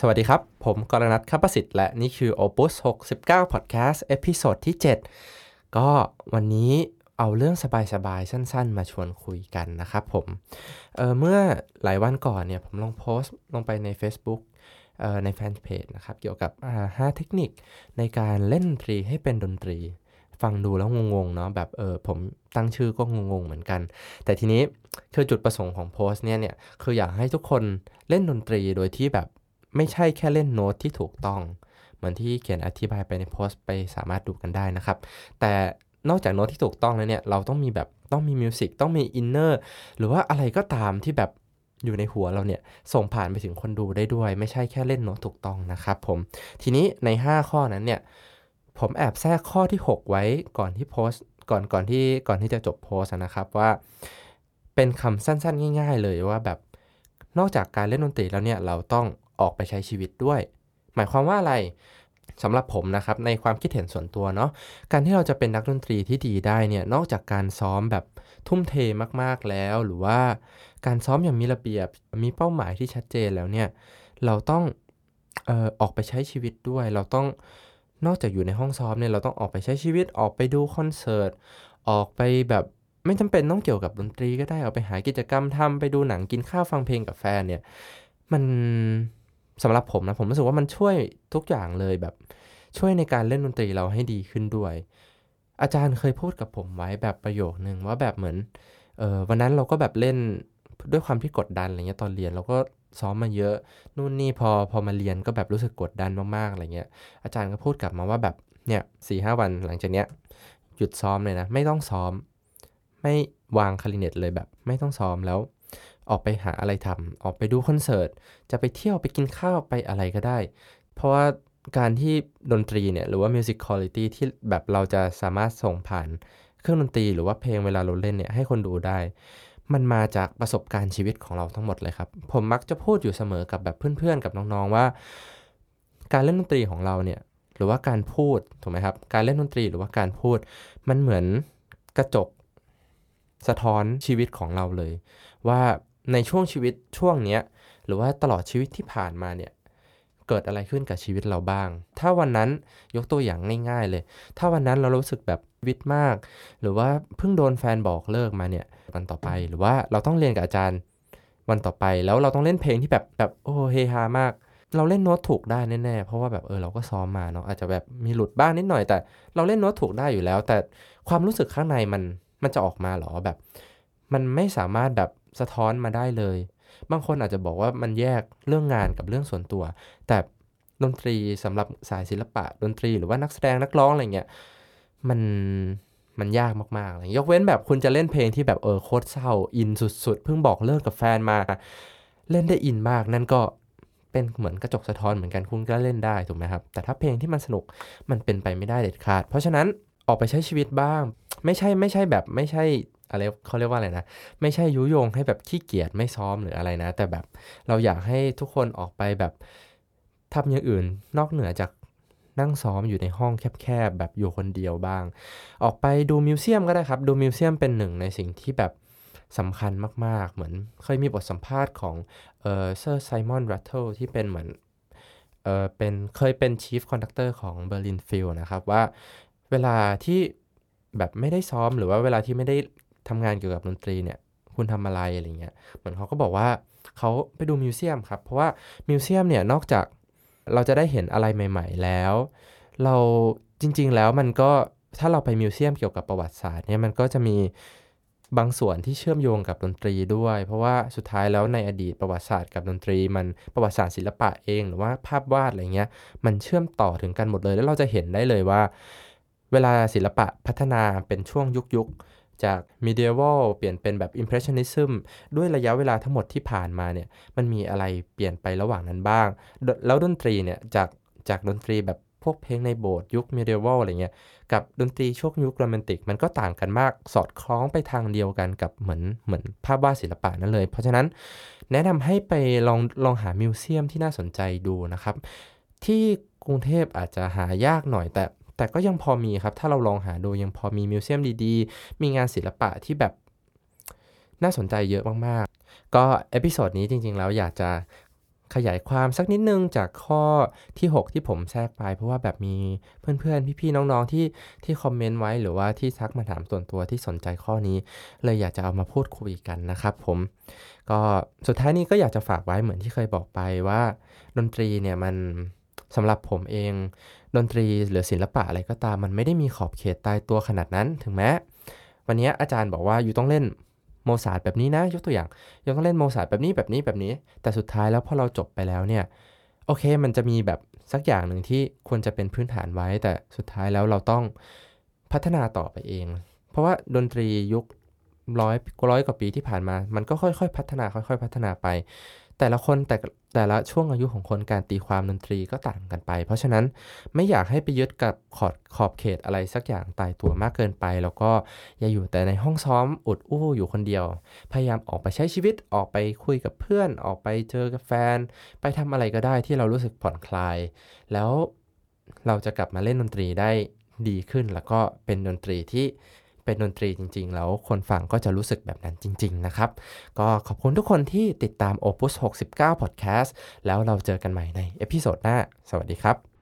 สวัสดีครับ ผมกรณัทคัประสิทธิ์และนี่คือ Opus 69 Podcast episode ที่ 7 ก็วันนี้เอาเรื่องสบายๆ สั้นๆ มาชวนคุยกันนะครับผมเมื่อหลายวันก่อนเนี่ยผมลองโพสต์ลงไปใน Facebook ในแฟนเพจนะครับ เกี่ยวกับห้าเทคนิคในการเล่นดนตรีให้เป็นดนตรี ฟังดูแล้วงงๆ เนาะแบบเออผมตั้งชื่อก็งงๆ เหมือนกัน แต่ทีนี้คือจุดประสงค์ของโพสต์เนี่ยเนี่ยคืออยากให้ทุกคนเล่นดนตรีโดยที่แบบ ไม่ใช่แค่เล่นโน้ตที่ถูกต้อง เหมือนที่เขียนอธิบายไปในโพสต์ไปสามารถดูกันได้นะครับ แต่นอกจากโน้ตที่ถูกต้องแล้วเนี่ย เราต้องมีแบบต้องมี music ต้องมี inner หรือว่าอะไรก็ตามที่แบบอยู่ในหัวเราเนี่ย ส่งผ่านไปถึงคนดูได้ด้วย ไม่ใช่แค่เล่นโน้ตถูกต้องนะครับผม ทีนี้ใน 5 ข้อนั้นเนี่ย ผมแอบแทรกข้อที่ 6 ไว้ก่อนที่โพสต์ก่อนก่อนที่ก่อนที่จะจบโพสนะครับว่า เป็นคำสั้นๆ ง่าย ๆ เลยว่าแบบนอกจากการเล่นดนตรีแล้วเนี่ย เราต้อง ออกไปใช้ชีวิตด้วย หมายความว่าอะไรสำหรับผมนะครับในความคิดเห็นส่วนตัวเนาะการที่เราจะเป็นนักดนตรีที่ดีได้เนี่ยนอกจากการซ้อมแบบทุ่มเทมากๆแล้ว หรือว่าการซ้อมอย่างมีระเบียบมีเป้าหมายที่ชัดเจนแล้วเนี่ยเราต้องเออออกไปใช้ชีวิตด้วย เราต้องนอกจากอยู่ในห้องซ้อมเนี่ยเราต้องออกไปใช้ชีวิตออกไปดูคอนเสิร์ตออกไปแบบไม่จำเป็นต้องเกี่ยวกับดนตรีก็ได้ออกไปหากิจกรรมทำไปดูหนังกินข้าวฟังเพลงกับแฟนเนี่ยมัน สำหรับผมนะผมรู้สึกว่ามันช่วยทุกอย่างเลยแบบช่วยในการเล่นดนตรีเราให้ดีขึ้นด้วย อาจารย์เคยพูดกับผมไว้แบบประโยคนึงว่าแบบเหมือนเออวันนั้นเราก็แบบเล่นด้วยความที่กดดันอะไรเงี้ยตอนเรียนเราก็ซ้อมมาเยอะนู่นนี่พอพอมาเรียนก็แบบรู้สึกกดดันมากๆอะไรเงี้ยอาจารย์ก็พูดกลับมาว่าแบบเนี่ยสี่ห้าวันหลังจากเนี้ยหยุดซ้อมเลยนะ ไม่ต้องซ้อม ไม่วางคาลิเนตเลยแบบ ไม่ต้องซ้อมแล้ว ออกไปหาอะไรทำออกไปดูคอนเสิร์ต จะไปเที่ยวไปกินข้าวไปอะไรก็ได้ เพราะว่าการที่ดนตรีเนี่ยหรือว่ามิวสิกคุณลิตี้ที่แบบเราจะสามารถส่งผ่านเครื่องดนตรีหรือว่าเพลงเวลาเราเล่นเนี่ยให้คนดูได้ มันมาจากประสบการณ์ชีวิตของเราทั้งหมดเลยครับ ผมมักจะพูดอยู่เสมอกับแบบเพื่อนๆ กับน้องๆว่า การเล่นดนตรีของเราเนี่ยหรือว่าการพูดถูกไหมครับการเล่นดนตรีหรือว่าการพูด มันเหมือนกระจกสะท้อนชีวิตของเราเลย ว่า ในช่วงชีวิตช่วงเนี้ยหรือว่าตลอดชีวิตที่ผ่านมาเนี่ยเกิดอะไรขึ้นกับชีวิตเราบ้าง ถ้าวันนั้นยกตัวอย่างง่ายๆเลย ถ้าวันนั้นเรารู้สึกแบบวิตมาก หรือว่าเพิ่งโดนแฟนบอกเลิกมาเนี่ยวันต่อไปหรือว่าเราต้องเรียนกับอาจารย์วันต่อไปแล้วเราต้องเล่นเพลงที่แบบแบบโอ้เฮฮามาก เราเล่นโน้ตถูกได้แน่ๆเพราะว่าแบบเออเราก็ซ้อมมาเนาะอาจจะแบบมีหลุดบ้างนิดหน่อย แต่เราเล่นโน้ตถูกได้อยู่แล้ว แต่ความรู้สึกข้างในมันมันจะออกมาหรอแบบ มันไม่สามารถแบบ สะท้อนมาได้เลย บางคนอาจจะบอกว่ามันแยกเรื่องงานกับเรื่องส่วนตัว แต่ดนตรีสำหรับสายศิลปะดนตรีหรือว่านักแสดงนักร้องอะไรเงี้ยมันมันยากมากๆเลยยกเว้นแบบคุณจะเล่นเพลงที่แบบเออโคตรเศร้าอินสุดๆ เพิ่งบอกเลิกกับแฟนมา เล่นได้อินมากนั่นก็เป็นเหมือนกระจกสะท้อนเหมือนกันคุณก็เล่นได้ถูกไหมครับ แต่ถ้าเพลงที่มันสนุกมันเป็นไปไม่ได้เด็ดขาด เพราะฉะนั้นออกไปใช้ชีวิตบ้าง ไม่ใช่ไม่ใช่แบบไม่ใช่ อะไรเขาเรียกว่าอะไรนะ ไม่ใช่ยุยงให้แบบขี้เกียจไม่ซ้อมหรืออะไรนะ แต่แบบเราอยากให้ทุกคนออกไปแบบทำอย่างอื่น นอกเหนือจากนั่งซ้อมอยู่ในห้องแคบๆแบบอยู่คนเดียวบ้าง ออกไปดู museum ก็ได้ครับ ดู museum เป็นหนึ่งในสิ่งที่แบบสำคัญมากๆ เหมือนเคยมีบทสัมภาษณ์ของเออ Sir Simon Rattle ที่เป็นเหมือนเออเป็นเคยเป็น chief conductor ของ Berlin Phil นะครับ ว่าเวลาที่แบบไม่ได้ซ้อมหรือว่าเวลาที่ไม่ได้ ทำงานเกี่ยวกับดนตรีเนี่ยคุณทำอะไรอะไรเงี้ยเหมือนเขาก็บอกว่าเขาไปดูมิวเซียมครับ เพราะว่ามิวเซียมเนี่ยนอกจากเราจะได้เห็นอะไรใหม่ ๆ แล้ว เราจริง ๆ แล้วมันก็ถ้าเราไปมิวเซียมเกี่ยวกับประวัติศาสตร์เนี่ยมันก็จะมีบางส่วนที่เชื่อมโยงกับดนตรีด้วย เพราะว่าสุดท้ายแล้วในอดีตประวัติศาสตร์กับดนตรี มันประวัติศาสตร์ศิลปะเอง หรือว่าภาพวาดอะไรเงี้ยมันเชื่อมต่อถึงกันหมดเลย แล้วเราจะเห็นได้เลยว่า เวลาศิลปะพัฒนาเป็นช่วงยุคยุค จาก medieval เปลี่ยนเป็นแบบ impressionism ด้วยระยะเวลาทั้งหมดที่ผ่านมาเนี่ยมันมีอะไรเปลี่ยนไประหว่างนั้นบ้าง แล้วดนตรีเนี่ยจากจากดนตรีแบบพวกเพลงในโบสถ์ยุค medieval อะไรเงี้ยกับดนตรีช่วงยุคโรแมนติก มันก็ต่างกันมากสอดคล้องไปทางเดียวกันกับเหมือนเหมือนภาพวาดศิลปะนั่นเลย เพราะฉะนั้นแนะนำให้ไปลองลองหามิวเซียมที่น่าสนใจดูนะครับ ที่กรุงเทพอาจจะหายากหน่อยแต่ แต่ก็ยังพอมีครับ ถ้าเราลองหาดูยังพอมี museum ดีๆ มีงานศิลปะที่แบบน่าสนใจเยอะมากๆ ก็ episode นี้จริงๆ แล้วอยากจะขยายความสักนิดนึงจากข้อที่ 6 ที่ผมแทรกไป เพราะว่าแบบมีเพื่อนๆ พี่ๆ น้องๆ ที่ที่คอมเมนต์ไว้หรือว่าที่ทักมาถามส่วนตัวที่สนใจข้อนี้ เลยอยากจะเอามาพูดคุยกันนะครับผม ก็สุดท้ายนี้ก็อยากจะฝากไว้เหมือนที่เคยบอกไปว่า ดนตรีเนี่ยมัน สำหรับผมเองดนตรีหรือศิลปะอะไรก็ตามมันไม่ได้มีขอบเขตตายตัวขนาดนั้น ถึงแม้วันนี้อาจารย์บอกว่า you ต้องเล่น Mozart แบบนี้นะ ยกตัวอย่างยังต้องเล่น Mozart แบบนี้แบบนี้แบบนี้ แต่สุดท้ายแล้วพอเราจบไปแล้วเนี่ยโอเคมันจะมีแบบสักอย่างหนึ่งที่ควรจะเป็นพื้นฐานไว้ แต่สุดท้ายแล้วเราต้องพัฒนาต่อไปเอง เพราะว่าดนตรียุคร้อยร้อยกว่าปีที่ผ่านมา มันก็ค่อยๆ พัฒนาค่อย ๆ พัฒนาไป แต่ละคนแต่แต่ละช่วงอายุของคนการตีความดนตรีก็ต่างกันไป เพราะฉะนั้นไม่อยากให้ไปยึดกับขอบขอบเขตอะไรสักอย่างตายตัวมากเกินไป แล้วก็อย่าอยู่แต่ในห้องซ้อมอุดอู้อยู่คนเดียว พยายามออกไปใช้ชีวิตออกไปคุยกับเพื่อน ออกไปเจอกับแฟน ไปทำอะไรก็ได้ที่เรารู้สึกผ่อนคลาย แล้วเราจะกลับมาเล่นดนตรีได้ดีขึ้น แล้วก็เป็นดนตรีที่ เป็นดนตรีจริง ๆ แล้วคนฟังก็จะรู้สึกแบบนั้นจริง ๆ นะครับ ก็ขอบคุณทุกคนที่ติดตาม Opus 69 Podcast แล้วเราเจอกันใหม่ใน episode หน้า สวัสดีครับ